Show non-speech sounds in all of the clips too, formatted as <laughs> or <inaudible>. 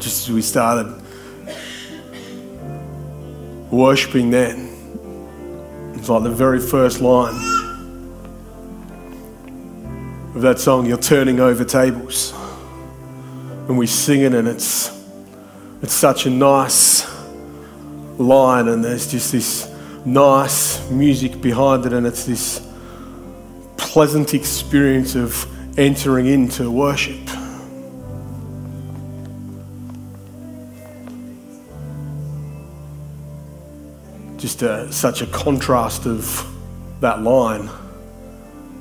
just as we started worshipping then. It's like the very first line of that song, You're Turning Over Tables. And we sing it, and it's, it's such a nice line, and there's just this nice music behind it, and it's this pleasant experience of entering into worship. Just a, such a contrast of that line.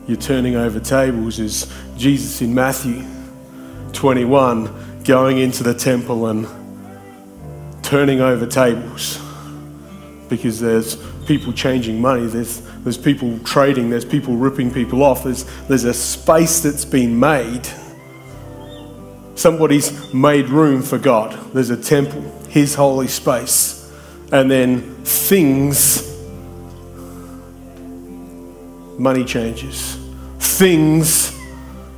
You're turning over tables is Jesus in Matthew 21 going into the temple and turning over tables because there's people changing money, there's, there's people trading, there's people ripping people off, there's, there's a space that's been made. Somebody's made room for God. There's a temple, His holy space. And then things, money changes, things,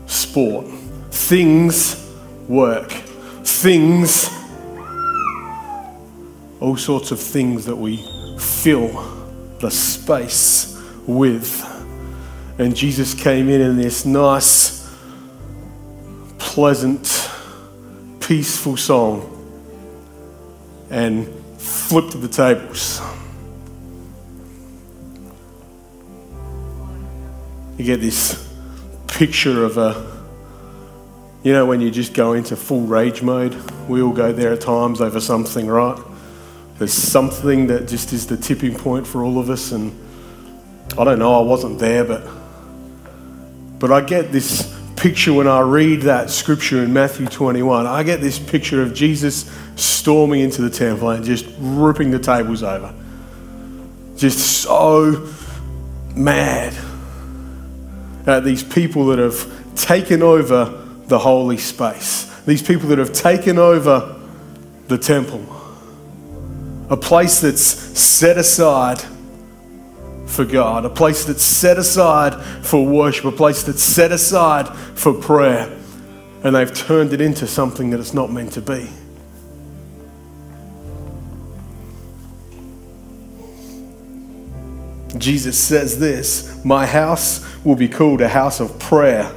sport, things, work, things, all sorts of things that we fill the space with. And Jesus came in in this nice, pleasant, peaceful song. And flipped to the tables. You get this picture of a, you know, when you just go into full rage mode. We all go there at times over something, right? There's something that just is the tipping point for all of us, and I don't know, I wasn't there, but but I get this picture when I read that scripture in Matthew 21. I get this picture of Jesus storming into the temple and just ripping the tables over. Just so mad at these people that have taken over the holy space, these people that have taken over the temple, a place that's set aside for God, a place that's set aside for worship, a place that's set aside for prayer, and they've turned it into something that it's not meant to be. Jesus says this My house will be called a house of prayer.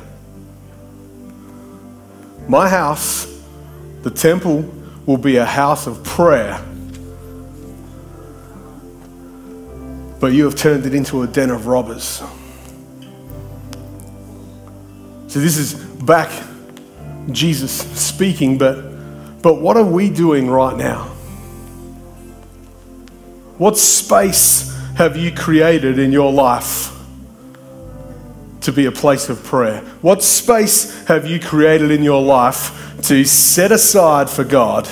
My house, the temple, will be a house of prayer. But you have turned it into a den of robbers. So this is back Jesus speaking, but but what are we doing right now? What space have you created in your life to be a place of prayer? What space have you created in your life to set aside for God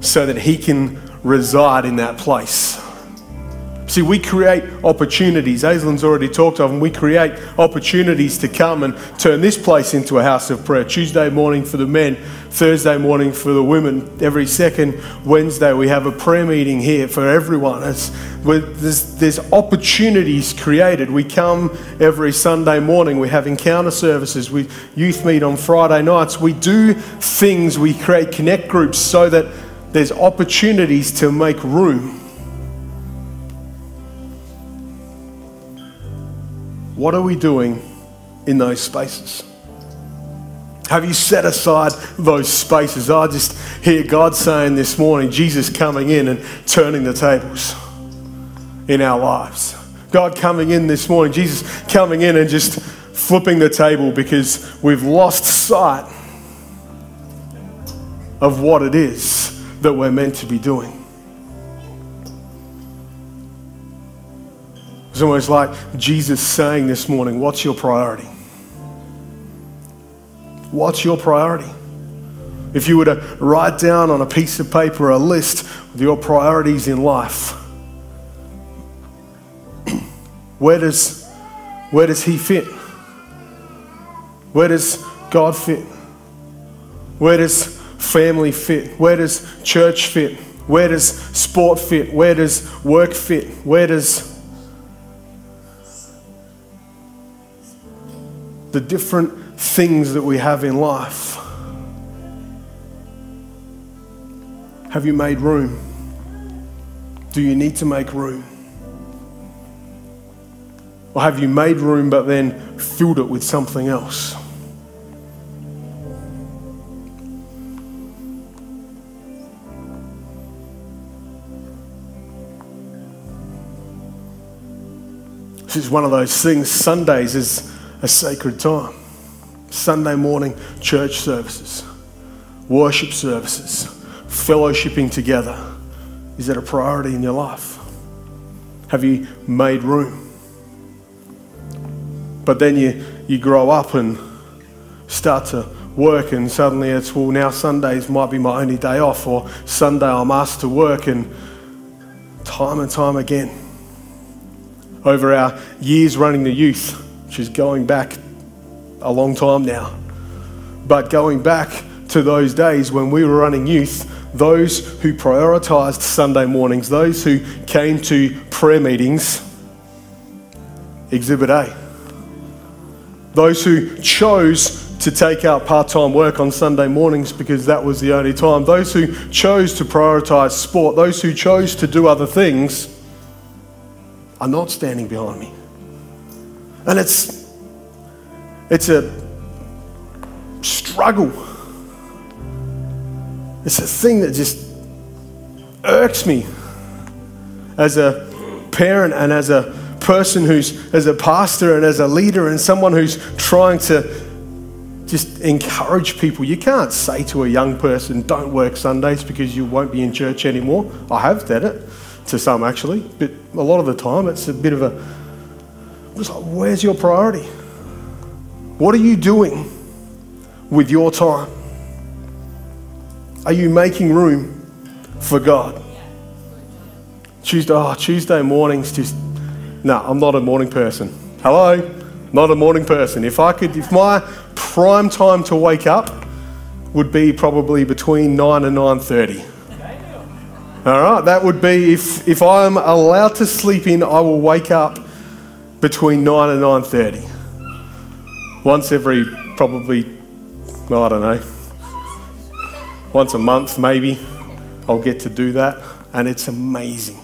so that He can reside in that place? See, we create opportunities. Aislin's already talked of them. We create opportunities to come and turn this place into a house of prayer. Tuesday morning for the men, Thursday morning for the women. Every second Wednesday, we have a prayer meeting here for everyone. There's, there's opportunities created. We come every Sunday morning. We have encounter services. We youth meet on Friday nights. We do things. We create connect groups so that there's opportunities to make room What are we doing in those spaces? Have you set aside those spaces? I just hear God saying this morning, Jesus coming in and turning the tables in our lives. God coming in this morning, Jesus coming in and just flipping the table because we've lost sight of what it is that we're meant to be doing. It's almost like Jesus saying this morning, What's your priority? What's your priority? If you were to write down on a piece of paper a list of your priorities in life, <clears throat> where does, where does He fit? Where does God fit? Where does family fit? Where does church fit? Where does sport fit? Where does work fit? Where does the different things that we have in life. Have you made room? Do you need to make room? Or have you made room but then filled it with something else? This is one of those things. Sundays is a sacred time. Sunday morning church services, worship services, fellowshipping together. Is that a priority in your life? Have you made room? But then you, you grow up and start to work, and suddenly it's, well, now Sundays might be my only day off, or Sunday I'm asked to work, and time and time again, over our years running the youth, which is going back a long time now, but going back to those days when we were running youth, those who prioritized Sunday mornings, those who came to prayer meetings, Exhibit A those who chose to take out part time work on Sunday mornings because that was the only time. Those who chose to prioritize sport. Those who chose to do other things are not standing behind me. And it's, it's a struggle. It's a thing that just irks me as a parent and as a person who's as a pastor and as a leader and someone who's trying to just encourage people. You can't say to a young person, don't work Sundays because you won't be in church anymore. I have said it to some actually, but a lot of the time it's a bit of a, it's like, where's your priority? What are you doing with your time? Are you making room for God? Tuesday, oh, Tuesday mornings just no, I'm not a morning person. Hello? Not a morning person. If I could, if my prime time to wake up would be probably between 9 and 9.30. All right, that would be if, if I'm allowed to sleep in, I will wake up between 9 and 9.30. Once every probably, well, I don't know, once a month maybe, I'll get to do that. And it's amazing.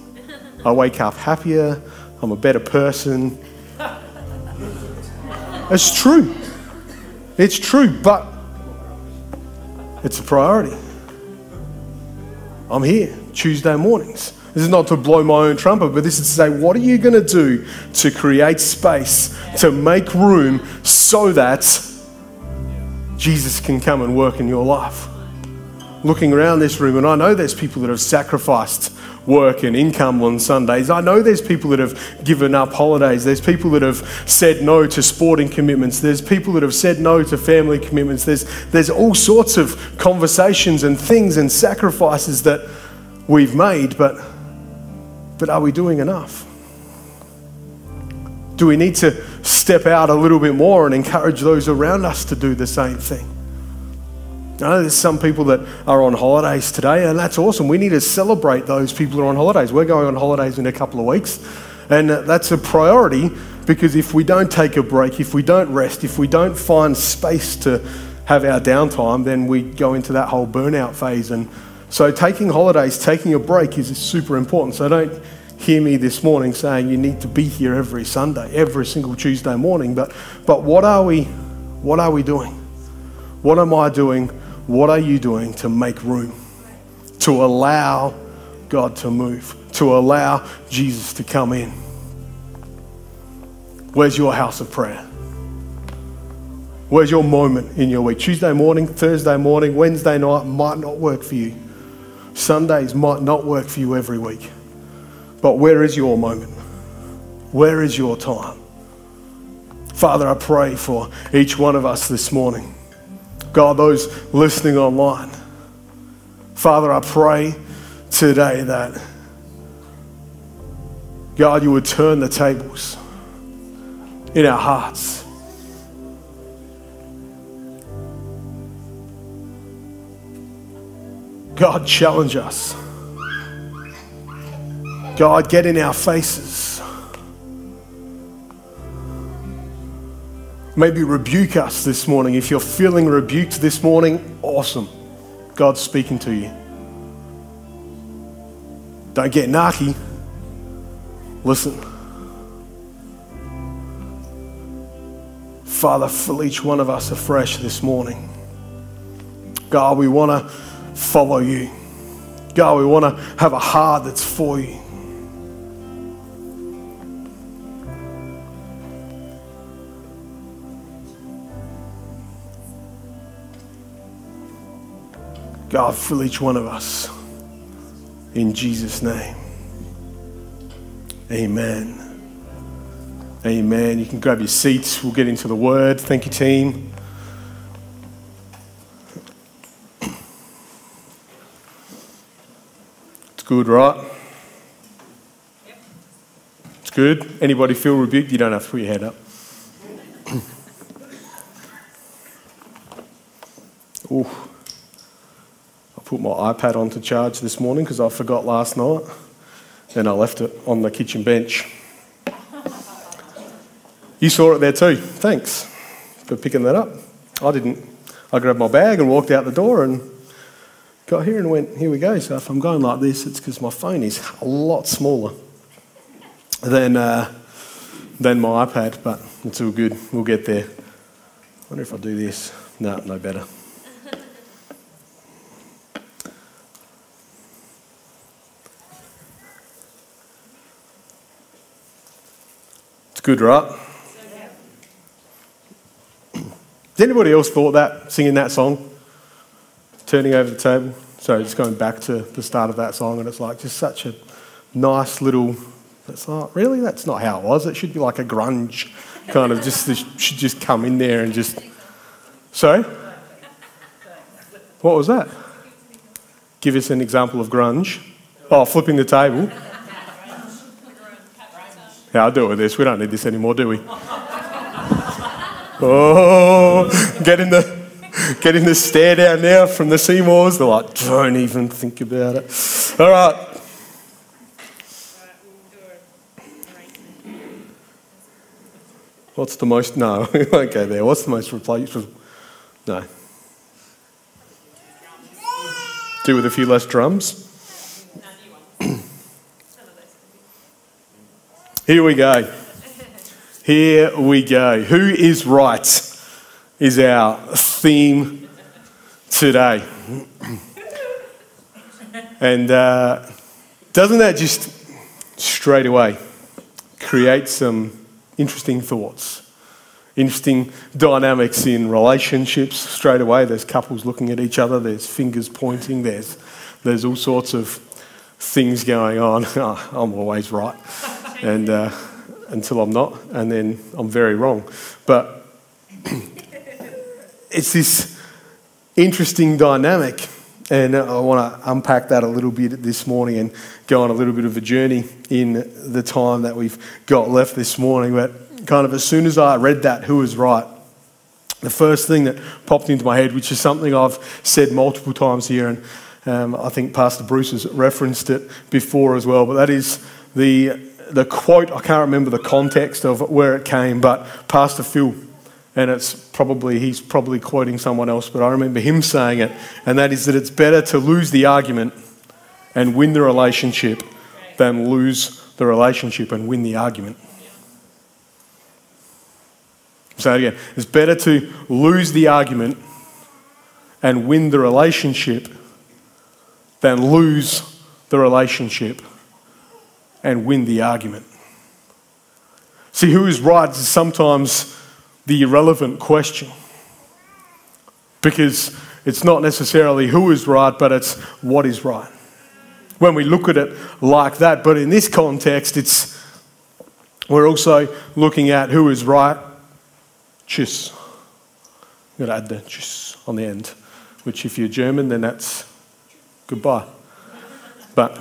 I wake up happier, I'm a better person. It's true. It's true, but it's a priority. I'm here Tuesday mornings. This is not to blow my own trumpet, but this is to say, what are you going to do to create space, to make room so that Jesus can come and work in your life? Looking around this room, and I know there's people that have sacrificed work and income on Sundays. I know there's people that have given up holidays. There's people that have said no to sporting commitments. There's people that have said no to family commitments. There's, there's all sorts of conversations and things and sacrifices that we've made, but, but are we doing enough? Do we need to step out a little bit more and encourage those around us to do the same thing? I know there's some people that are on holidays today, and that's awesome. We need to celebrate those people who are on holidays. We're going on holidays in a couple of weeks, and that's a priority because if we don't take a break, if we don't rest, if we don't find space to have our downtime, then we go into that whole burnout phase. And so, taking holidays, taking a break is super important. So, don't hear me this morning saying you need to be here every Sunday, every single Tuesday morning. But, but what are we, what are we doing? What am I doing? What are you doing to make room, to allow God to move, to allow Jesus to come in? Where's your house of prayer? Where's your moment in your week? Tuesday morning, Thursday morning, Wednesday night might not work for you. Sundays might not work for you every week. But where is your moment? Where is your time? Father, I pray for each one of us this morning. God, those listening online. Father, I pray today that, God, you would turn the tables in our hearts. God, challenge us. God, get in our faces. maybe rebuke us this morning. If you're feeling rebuked this morning, awesome. God's speaking to you. Don't get narky. Listen. Father, fill each one of us afresh this morning. God, we want to follow you. God, we want to have a heart that's for you. God, fill each one of us. In Jesus' name. Amen. Amen. You can grab your seats. We'll get into the word. Thank you, team. It's good, right? It's good. Anybody feel rebuked? You don't have to put your hand up. <coughs> Ooh I put my iPad on to charge this morning because I forgot last night. and I left it on the kitchen bench. You saw it there too. Thanks for picking that up. I didn't. I grabbed my bag and walked out the door and got here and went, here we go. So if I'm going like this, it's because my phone is a lot smaller than, uh, than my iPad, but it's all good. We'll get there. I wonder if I do this. No, no better. It's good, right? Has anybody else thought that, singing that song? Turning over the table? So it's going back to the start of that song, and it's like just such a nice little. It's not really? That's not how it was. It should be like a grunge kind of just, should just come in there and just. Sorry? What was that? Give us an example of grunge. Oh, flipping the table. Yeah, I'll do it with this. We don't need this anymore, do we? <laughs> oh, getting the getting the stare down now from the Seymours. They're like, don't even think about it. All right. What's the most? No, <laughs> we won't go there. What's the most replaceable? No. Do with a few less drums. Here we go. Here we go. Who is right is our theme today. And uh, doesn't that just straight away create some interesting thoughts? Interesting dynamics in relationships straight away. There's couples looking at each other, there's fingers pointing, there's, there's all sorts of things going on. Oh, <laughs> I'm always right and uh, until I'm not, and then I'm very wrong. But <clears throat> it's this interesting dynamic, and I want to unpack that a little bit this morning and go on a little bit of a journey in the time that we've got left this morning. But kind of as soon as I read that, who was right? The first thing that popped into my head, which is something I've said multiple times here, and um, I think Pastor Bruce has referenced it before as well, but that is the the quote, I can't remember the context of where it came, but Pastor Phil, and it's probably, he's probably quoting someone else, but I remember him saying it, and that is that it's better to lose the argument and win the relationship than lose the relationship and win the argument. Say it again. It's better to lose the argument and win the relationship than lose the relationship and win the argument. See, who is right is sometimes the irrelevant question because it's not necessarily who is right, but it's what is right. When we look at it like that, but in this context, it's we're also looking at who is right. Tschüss. I'm going to add the tschüss on the end, which if you're German, then that's goodbye. But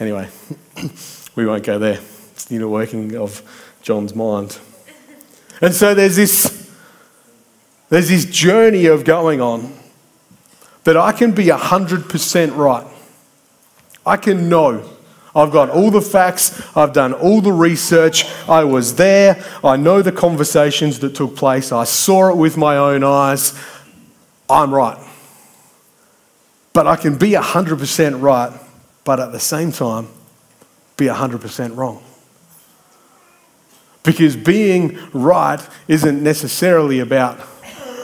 anyway. <coughs> we won't go there. It's the inner working of John's mind. And so there's this, there's this journey of going on that I can be 100% right. I can know. I've got all the facts, I've done all the research, I was there, I know the conversations that took place, I saw it with my own eyes. I'm right. But I can be 100% right but at the same time, be 100% wrong. Because being right isn't necessarily about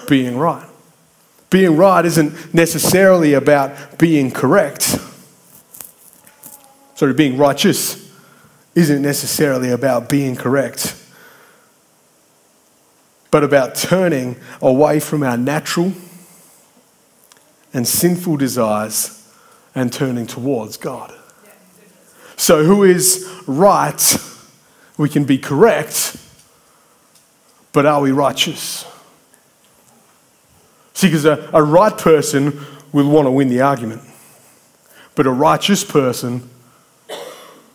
being right. Being right isn't necessarily about being correct. Sorry, being righteous isn't necessarily about being correct, but about turning away from our natural and sinful desires and turning towards God. So, who is right? We can be correct, but are we righteous? See, because a, a right person will want to win the argument, but a righteous person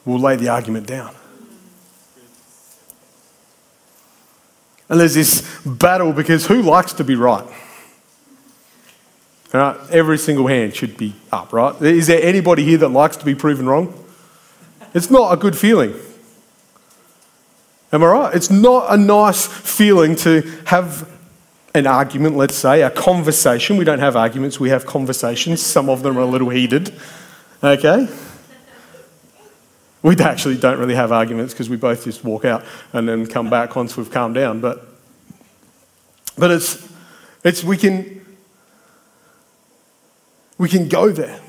will lay the argument down. And there's this battle because who likes to be right? Right? Every single hand should be up, right? Is there anybody here that likes to be proven wrong? It's not a good feeling. Am I right? It's not a nice feeling to have an argument, let's say, a conversation. We don't have arguments, we have conversations. Some of them are a little heated. Okay? We actually don't really have arguments because we both just walk out and then come back once we've calmed down. But, but it's, it's we can we can go there.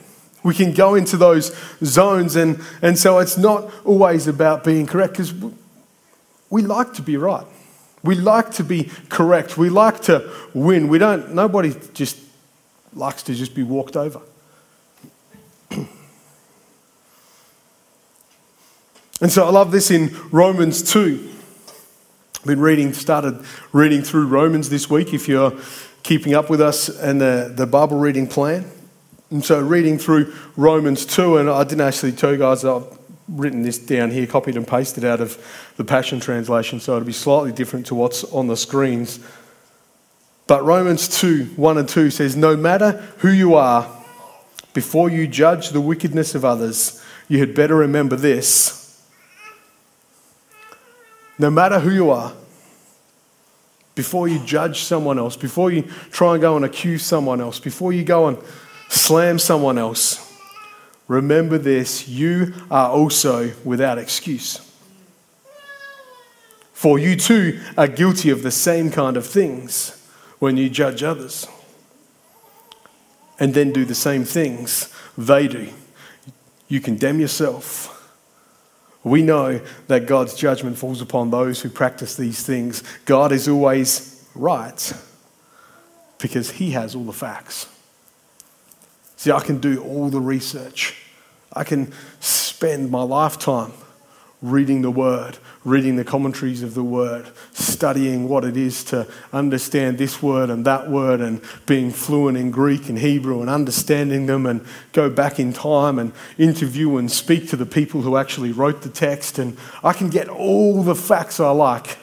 We can go into those zones, and, and so it's not always about being correct because we like to be right. We like to be correct. We like to win. We don't, nobody just likes to just be walked over. <clears throat> and so I love this in Romans 2. I've been reading, started reading through Romans this week if you're keeping up with us and the, the Bible reading plan. And so, reading through Romans 2, and I didn't actually tell you guys, that I've written this down here, copied and pasted out of the Passion Translation, so it'll be slightly different to what's on the screens. But Romans 2 1 and 2 says, No matter who you are, before you judge the wickedness of others, you had better remember this. No matter who you are, before you judge someone else, before you try and go and accuse someone else, before you go and slam someone else, remember this you are also without excuse. For you too are guilty of the same kind of things when you judge others and then do the same things they do. You condemn yourself. We know that God's judgment falls upon those who practice these things. God is always right because He has all the facts. See, I can do all the research. I can spend my lifetime reading the Word, reading the commentaries of the Word, studying what it is to understand this word and that word, and being fluent in Greek and Hebrew and understanding them, and go back in time and interview and speak to the people who actually wrote the text. And I can get all the facts I like.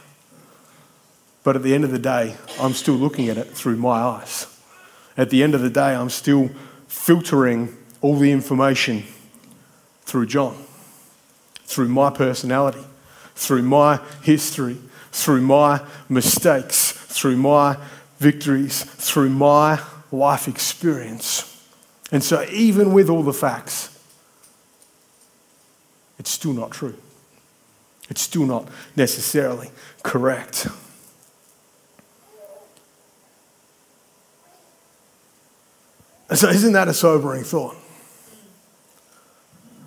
But at the end of the day, I'm still looking at it through my eyes. At the end of the day, I'm still filtering all the information through John, through my personality, through my history, through my mistakes, through my victories, through my life experience. And so, even with all the facts, it's still not true. It's still not necessarily correct. So, isn't that a sobering thought?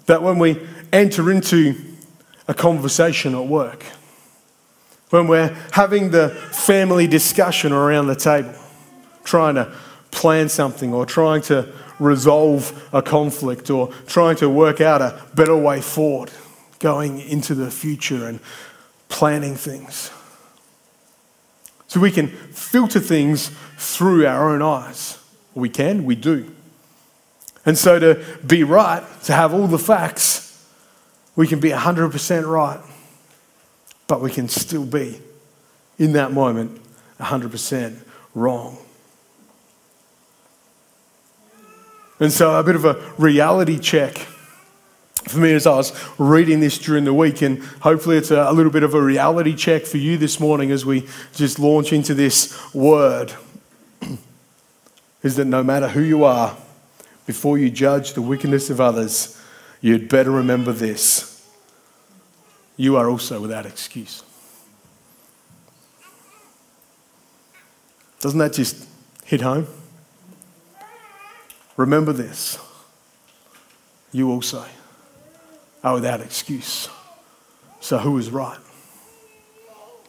That when we enter into a conversation at work, when we're having the family discussion around the table, trying to plan something or trying to resolve a conflict or trying to work out a better way forward, going into the future and planning things. So we can filter things through our own eyes. We can, we do. And so to be right, to have all the facts, we can be 100% right, but we can still be, in that moment, 100% wrong. And so, a bit of a reality check for me as I was reading this during the week, and hopefully, it's a, little bit of a reality check for you this morning as we just launch into this word is that no matter who you are, before you judge the wickedness of others, you'd better remember this. You are also without excuse. Doesn't that just hit home? Remember this. You also are without excuse. So who is right?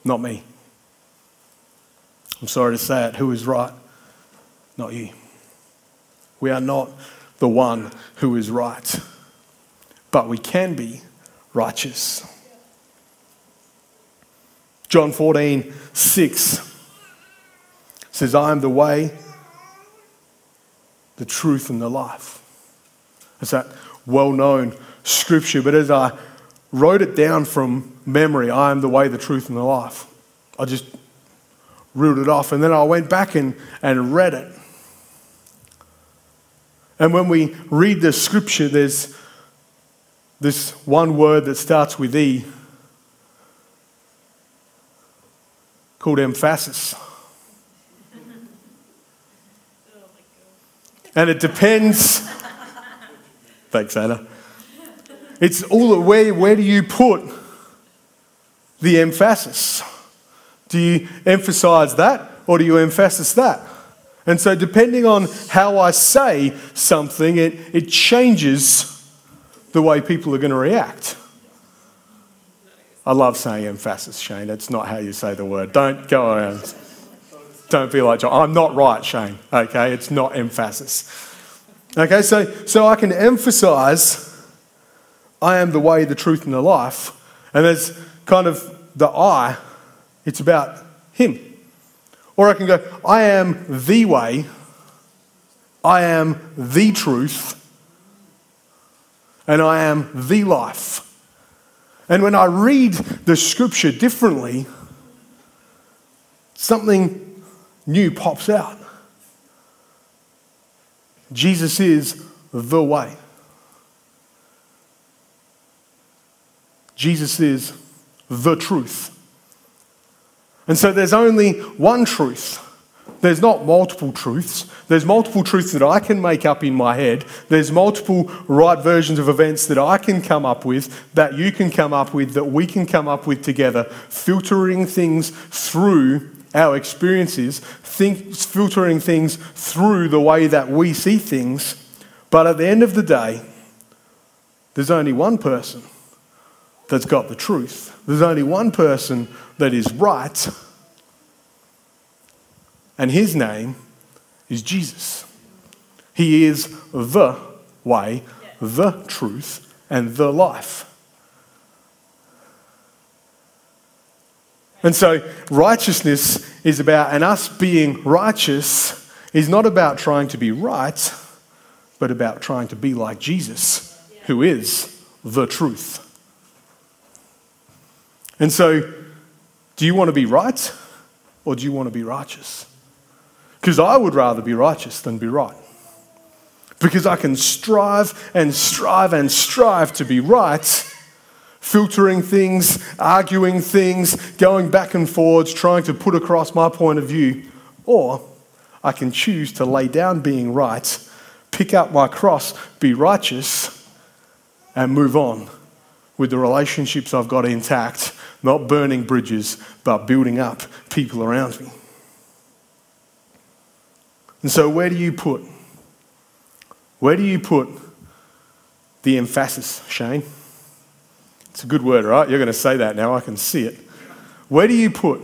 Not me. I'm sorry to say it. Who is right? Not you. We are not the one who is right, but we can be righteous. John 14, 6 says, I am the way, the truth, and the life. It's that well known scripture, but as I wrote it down from memory, I am the way, the truth, and the life. I just it off, and then I went back and, and read it. And when we read the scripture, there's this one word that starts with E called emphasis. And it depends. <laughs> Thanks, Anna. It's all where, where do you put the emphasis? Do you emphasize that or do you emphasize that? And so, depending on how I say something, it, it changes the way people are going to react. I love saying emphasis, Shane. That's not how you say the word. Don't go around. Don't be like John. I'm not right, Shane. Okay, it's not emphasis. Okay, so, so I can emphasize I am the way, the truth, and the life. And there's kind of the I, it's about Him. Or I can go, I am the way, I am the truth, and I am the life. And when I read the scripture differently, something new pops out. Jesus is the way. Jesus is the truth. And so there's only one truth. There's not multiple truths. There's multiple truths that I can make up in my head. There's multiple right versions of events that I can come up with, that you can come up with, that we can come up with together, filtering things through our experiences, think, filtering things through the way that we see things. But at the end of the day, there's only one person that's got the truth. There's only one person that is right, and his name is Jesus. He is the way, the truth, and the life. And so, righteousness is about, and us being righteous is not about trying to be right, but about trying to be like Jesus, who is the truth. And so, do you want to be right or do you want to be righteous? Because I would rather be righteous than be right. Because I can strive and strive and strive to be right, filtering things, arguing things, going back and forwards, trying to put across my point of view. Or I can choose to lay down being right, pick up my cross, be righteous, and move on with the relationships I've got intact not burning bridges, but building up people around me. And so, where do you put? Where do you put the emphasis, Shane? It's a good word, right? You're going to say that now. I can see it. Where do you put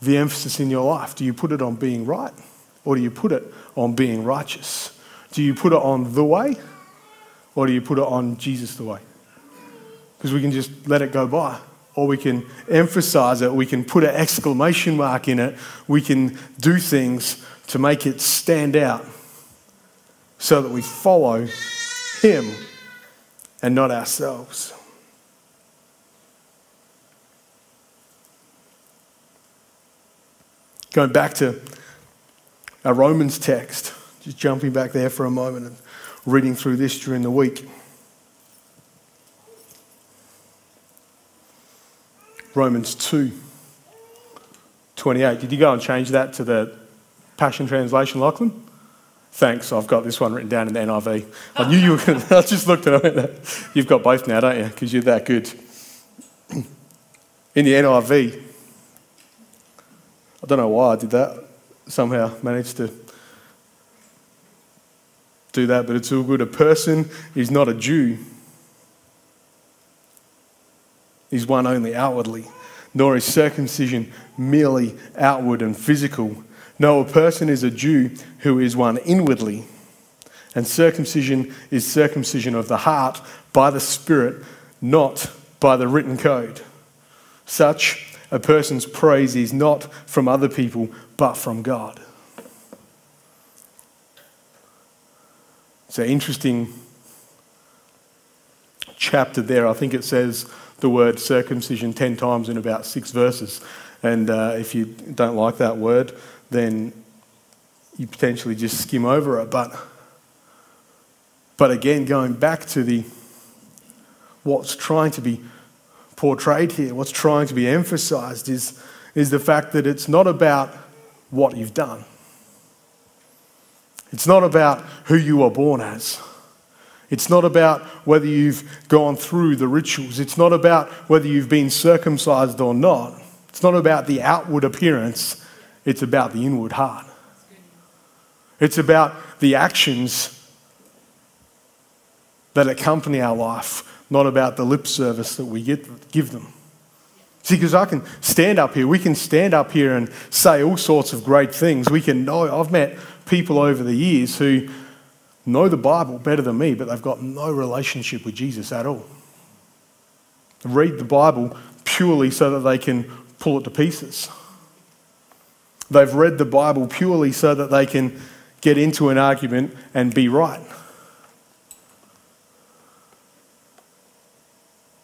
the emphasis in your life? Do you put it on being right or do you put it on being righteous? Do you put it on the way or do you put it on Jesus the way? Because we can just let it go by. Or we can emphasize it, we can put an exclamation mark in it, we can do things to make it stand out so that we follow Him and not ourselves. Going back to our Romans text, just jumping back there for a moment and reading through this during the week. Romans 2 28. Did you go and change that to the Passion Translation, Lachlan? Thanks, I've got this one written down in the NIV. I knew you were going <laughs> to, I just looked at it. You've got both now, don't you? Because you're that good. In the NIV, I don't know why I did that. Somehow managed to do that, but it's all good. A person is not a Jew, he's one only outwardly, nor is circumcision merely outward and physical. No, a person is a Jew who is one inwardly. And circumcision is circumcision of the heart by the Spirit, not by the written code. Such a person's praise is not from other people, but from God. It's an interesting chapter there. I think it says the word circumcision 10 times in about six verses. And uh, if you don't like that word, then you potentially just skim over it. But, but again, going back to the what's trying to be portrayed here, what's trying to be emphasized is, is the fact that it's not about what you've done. It's not about who you were born as. It's not about whether you've gone through the rituals. It's not about whether you've been circumcised or not. It's not about the outward appearance. It's about the inward heart. It's about the actions that accompany our life, not about the lip service that we give them. See, because I can stand up here, we can stand up here and say all sorts of great things. We can know, I've met people over the years who know the Bible better than me, but they've got no relationship with Jesus at all. Read the Bible purely so that they can pull it to pieces. They've read the Bible purely so that they can get into an argument and be right.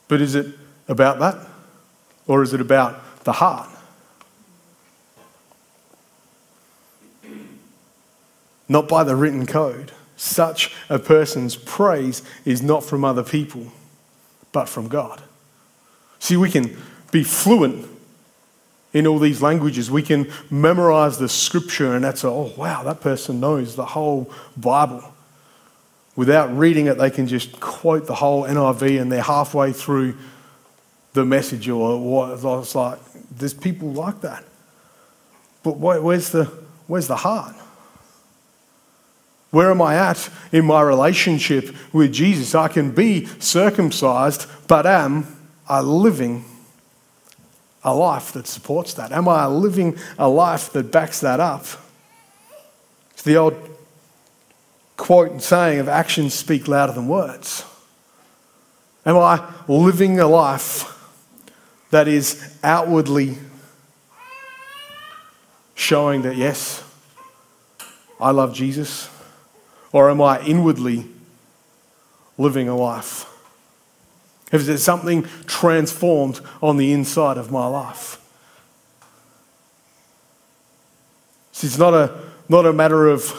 But is it about that? Or is it about the heart? Not by the written code. Such a person's praise is not from other people, but from God. See, we can be fluent in all these languages. We can memorize the scripture, and that's, a, oh, wow, that person knows the whole Bible. Without reading it, they can just quote the whole NIV and they're halfway through the message or what. It's like, there's people like that. But where's the, where's the heart? Where am I at in my relationship with Jesus? I can be circumcised, but am I living a life that supports that? Am I living a life that backs that up? It's the old quote and saying of actions speak louder than words. Am I living a life that is outwardly showing that, yes, I love Jesus? Or am I inwardly living a life Is there something transformed on the inside of my life. See, it's not a, not a matter of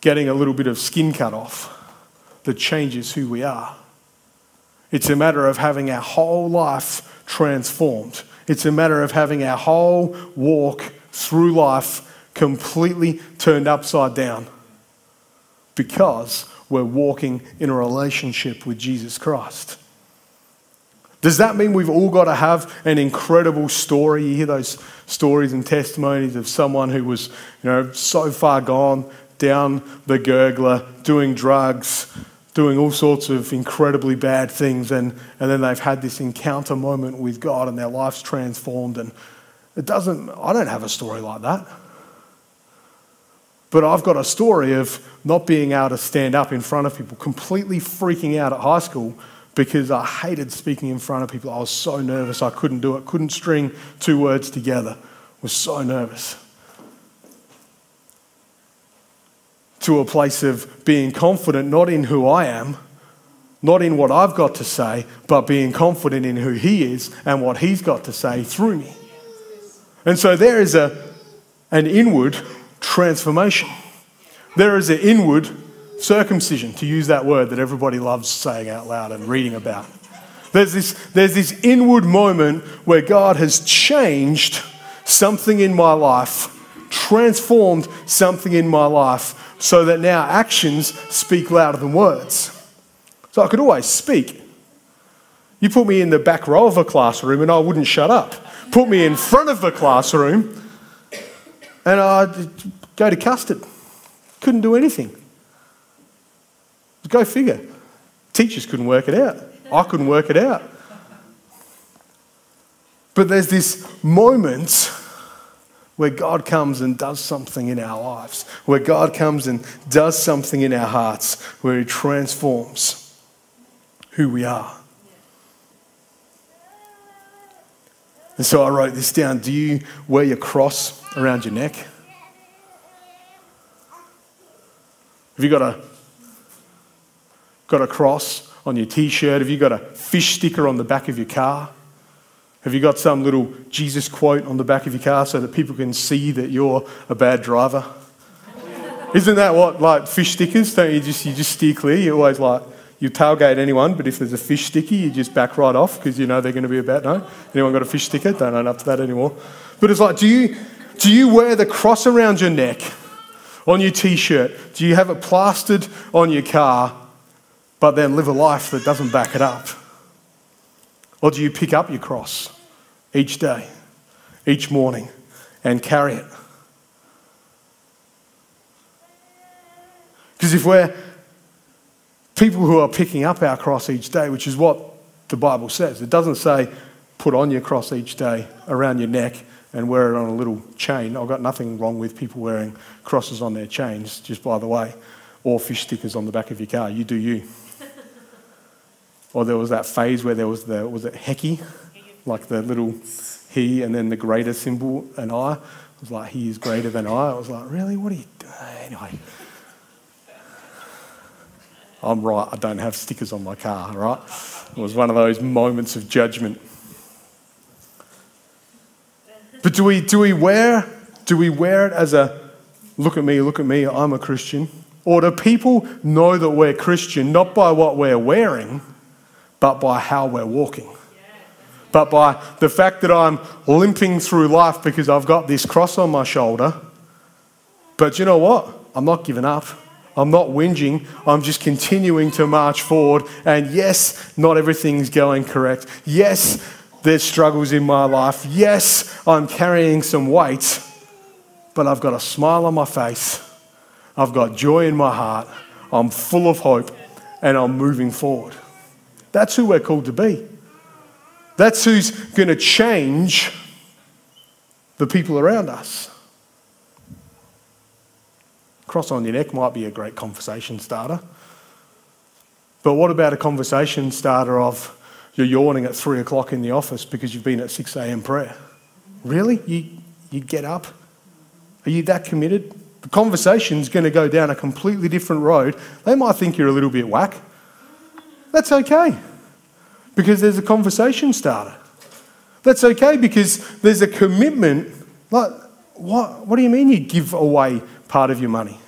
getting a little bit of skin cut off that changes who we are. It's a matter of having our whole life transformed. It's a matter of having our whole walk through life completely turned upside down because we're walking in a relationship with Jesus Christ. Does that mean we've all got to have an incredible story? You hear those stories and testimonies of someone who was, you know, so far gone down the gurgler, doing drugs, doing all sorts of incredibly bad things, and, and then they've had this encounter moment with God and their life's transformed. And it doesn't, I don't have a story like that. But I've got a story of not being able to stand up in front of people, completely freaking out at high school because I hated speaking in front of people. I was so nervous, I couldn't do it, couldn't string two words together, was so nervous. To a place of being confident not in who I am, not in what I've got to say, but being confident in who He is and what He's got to say through me. And so there is a, an inward transformation. There is an inward circumcision, to use that word that everybody loves saying out loud and reading about. There's this, there's this inward moment where God has changed something in my life transformed something in my life so that now actions speak louder than words. So I could always speak. You put me in the back row of a classroom and I wouldn't shut up. Put me in front of the classroom and I'd go to custard. Couldn't do anything. Go figure. Teachers couldn't work it out. I couldn't work it out. But there's this moment where God comes and does something in our lives, where God comes and does something in our hearts, where He transforms who we are. And so I wrote this down. Do you wear your cross around your neck? Have you got a, got a cross on your t shirt? Have you got a fish sticker on the back of your car? Have you got some little Jesus quote on the back of your car so that people can see that you're a bad driver? Isn't that what like fish stickers? Don't you just you just steer clear? You're always like you tailgate anyone, but if there's a fish sticker, you just back right off because you know they're going to be about no. Anyone got a fish sticker? Don't own up to that anymore. But it's like, do you do you wear the cross around your neck, on your t-shirt? Do you have it plastered on your car, but then live a life that doesn't back it up? Or do you pick up your cross each day, each morning, and carry it? Because if we're people who are picking up our cross each day, which is what the Bible says, it doesn't say put on your cross each day around your neck and wear it on a little chain. I've got nothing wrong with people wearing crosses on their chains, just by the way, or fish stickers on the back of your car. You do you. Or there was that phase where there was the, was it Hecky? Like the little he and then the greater symbol, and I. It was like, he is greater than I. I was like, really? What are you doing? Anyway. I'm right, I don't have stickers on my car, right? It was one of those moments of judgment. But do we, do we wear do we wear it as a look at me, look at me, I'm a Christian? Or do people know that we're Christian not by what we're wearing, but by how we're walking. But by the fact that I'm limping through life because I've got this cross on my shoulder. But you know what? I'm not giving up. I'm not whinging. I'm just continuing to march forward. And yes, not everything's going correct. Yes, there's struggles in my life. Yes, I'm carrying some weight. But I've got a smile on my face. I've got joy in my heart. I'm full of hope. And I'm moving forward. That's who we're called to be. That's who's going to change the people around us. Cross on your neck might be a great conversation starter. But what about a conversation starter of you're yawning at three o'clock in the office because you've been at 6 a.m. prayer? Really? You, you get up? Are you that committed? The conversation's going to go down a completely different road. They might think you're a little bit whack. That's okay because there's a conversation starter. That's okay because there's a commitment. Like, what, what do you mean you give away part of your money?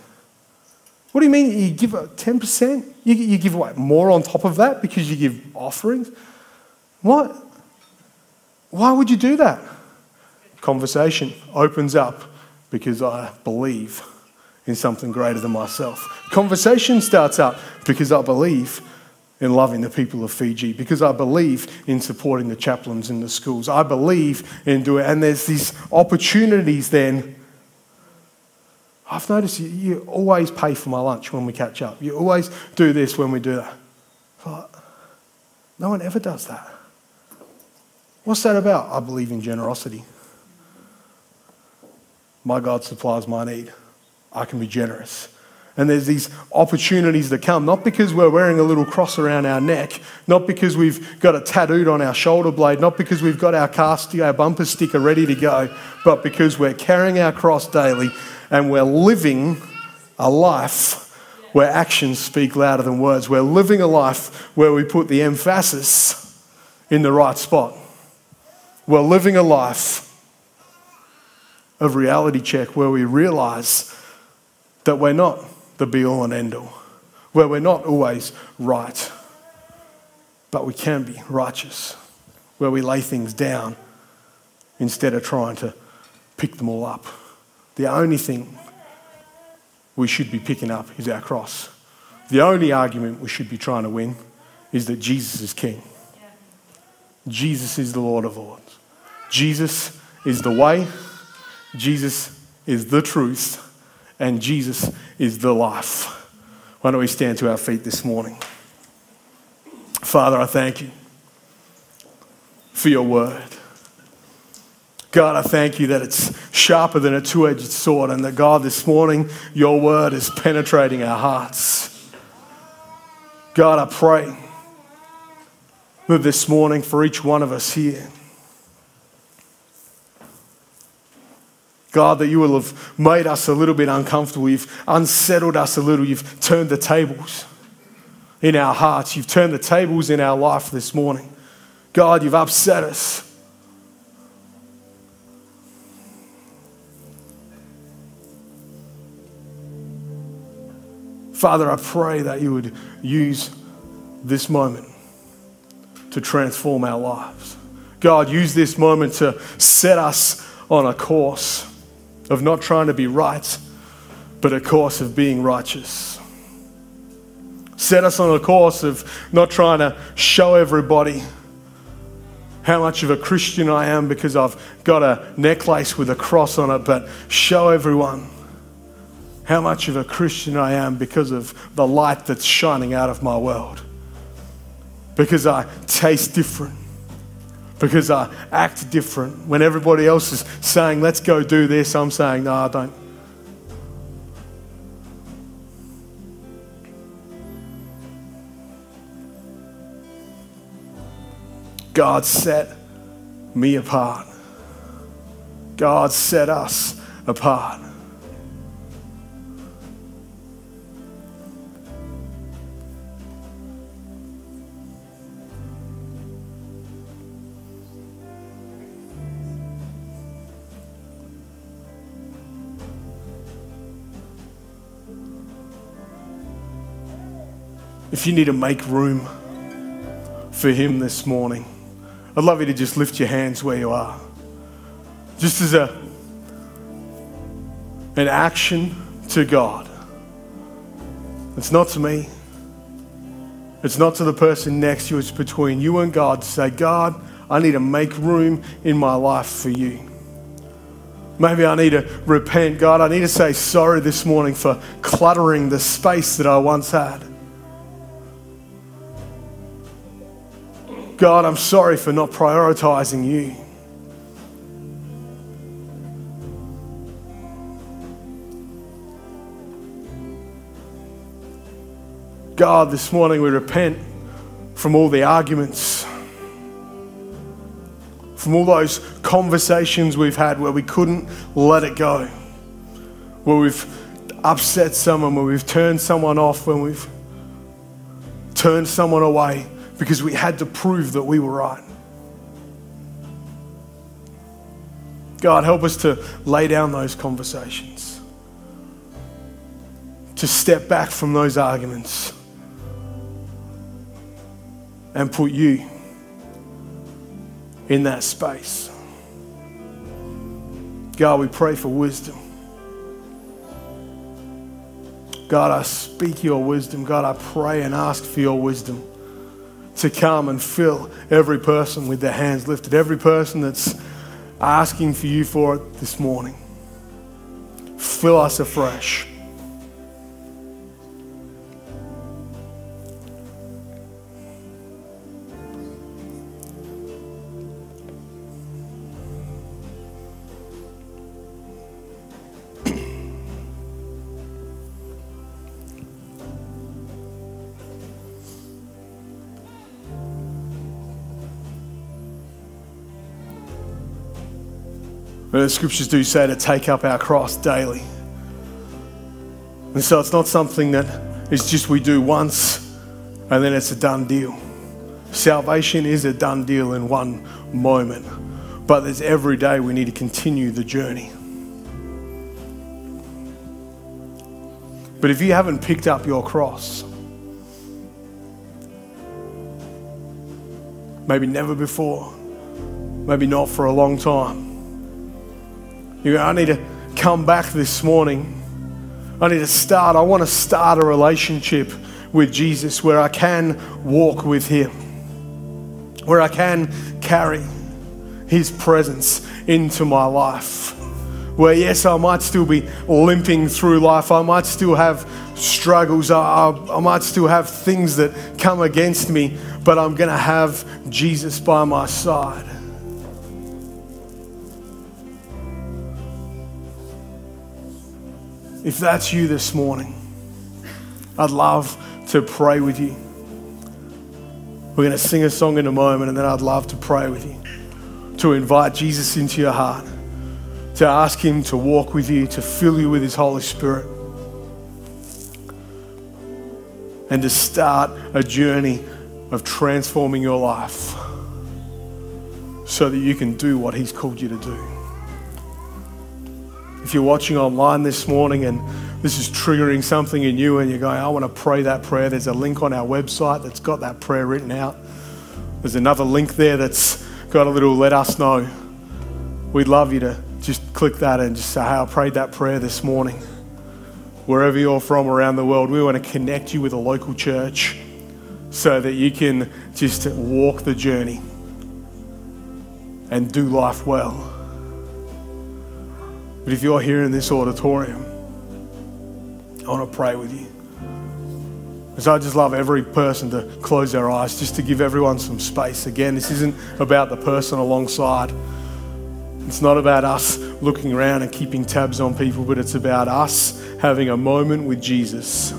What do you mean you give 10%? You, you give away more on top of that because you give offerings? What? Why would you do that? Conversation opens up because I believe in something greater than myself. Conversation starts up because I believe in loving the people of Fiji because I believe in supporting the chaplains in the schools. I believe in doing and there's these opportunities then. I've noticed you, you always pay for my lunch when we catch up. You always do this when we do that. But no one ever does that. What's that about? I believe in generosity. My God supplies my need. I can be generous. And there's these opportunities that come, not because we're wearing a little cross around our neck, not because we've got a tattooed on our shoulder blade, not because we've got our car, our bumper sticker ready to go, but because we're carrying our cross daily and we're living a life where actions speak louder than words. We're living a life where we put the emphasis in the right spot. We're living a life of reality check where we realize that we're not the be all and end all, where we're not always right, but we can be righteous, where we lay things down instead of trying to pick them all up, the only thing we should be picking up is our cross. The only argument we should be trying to win is that Jesus is King. Jesus is the Lord of Lords. Jesus is the way, Jesus is the truth, and Jesus is the life. Why don't we stand to our feet this morning? Father, I thank you for your word. God, I thank you that it's sharper than a two edged sword, and that God, this morning, your word is penetrating our hearts. God, I pray that this morning for each one of us here, God, that you will have made us a little bit uncomfortable. You've unsettled us a little. You've turned the tables in our hearts. You've turned the tables in our life this morning. God, you've upset us. Father, I pray that you would use this moment to transform our lives. God, use this moment to set us on a course of not trying to be right, but a course of being righteous. Set us on a course of not trying to show everybody how much of a Christian I am because I've got a necklace with a cross on it, but show everyone how much of a Christian I am because of the light that's shining out of my world. Because I taste different because I act different. When everybody else is saying, let's go do this, I'm saying, no, I don't. God set me apart. God set us apart. If you need to make room for Him this morning, I'd love you to just lift your hands where you are. Just as a, an action to God. It's not to me. It's not to the person next to you. It's between you and God to say, God, I need to make room in my life for you. Maybe I need to repent. God, I need to say sorry this morning for cluttering the space that I once had. God, I'm sorry for not prioritizing you. God, this morning we repent from all the arguments, from all those conversations we've had where we couldn't let it go, where we've upset someone, where we've turned someone off, when we've turned someone away because we had to prove that we were right. God, help us to lay down those conversations, to step back from those arguments and put you in that space. God, we pray for wisdom. God, I speak your wisdom. God, I pray and ask for your wisdom to come and fill every person with their hands lifted, every person that's asking for you for it this morning. Fill us afresh. The scriptures do say to take up our cross daily. And so it's not something that is just we do once and then it's a done deal. Salvation is a done deal in one moment, but there's every day we need to continue the journey. But if you haven't picked up your cross, maybe never before, maybe not for a long time, you go, I need to come back this morning. I need to start. I want to start a relationship with Jesus where I can walk with Him, where I can carry His presence into my life. Where, yes, I might still be limping through life, I might still have struggles, I, I, I might still have things that come against me, but I'm going to have Jesus by my side. If that's you this morning, I'd love to pray with you. We're going to sing a song in a moment, and then I'd love to pray with you, to invite Jesus into your heart, to ask Him to walk with you, to fill you with His Holy Spirit, and to start a journey of transforming your life so that you can do what He's called you to do. You're watching online this morning and this is triggering something in you and you're going, I want to pray that prayer, there's a link on our website that's got that prayer written out. There's another link there that's got a little let us know. We'd love you to just click that and just say, Hey, I prayed that prayer this morning. Wherever you're from around the world, we want to connect you with a local church so that you can just walk the journey and do life well. But if you're here in this auditorium, I want to pray with you. Because I just love every person to close their eyes, just to give everyone some space. Again, this isn't about the person alongside. It's not about us looking around and keeping tabs on people, but it's about us having a moment with Jesus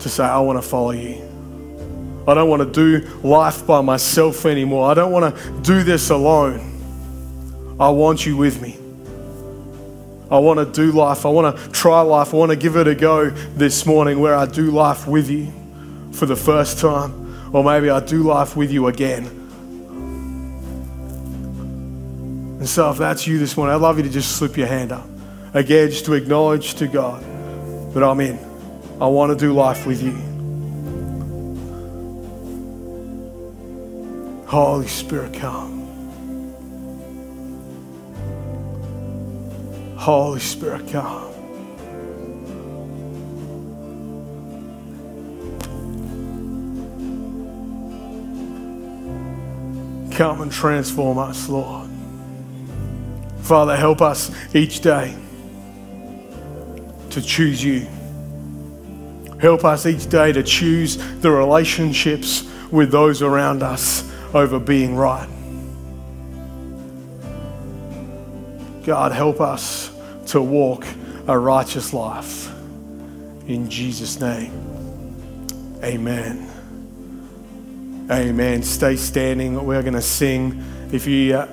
to say, I want to follow you. I don't want to do life by myself anymore. I don't want to do this alone. I want you with me. I want to do life. I want to try life. I want to give it a go this morning where I do life with you for the first time. Or maybe I do life with you again. And so, if that's you this morning, I'd love you to just slip your hand up. Again, just to acknowledge to God that I'm in. I want to do life with you. Holy Spirit, come. Holy Spirit, come. Come and transform us, Lord. Father, help us each day to choose you. Help us each day to choose the relationships with those around us over being right. God, help us to walk a righteous life. In Jesus' name, amen. Amen. Stay standing. We're going to sing. If you uh,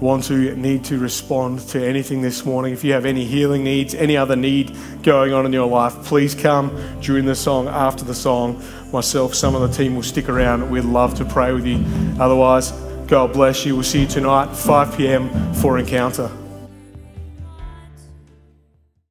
want to, need to respond to anything this morning, if you have any healing needs, any other need going on in your life, please come during the song, after the song. Myself, some of the team will stick around. We'd love to pray with you. Otherwise, God bless you. We'll see you tonight, 5 p.m. for Encounter.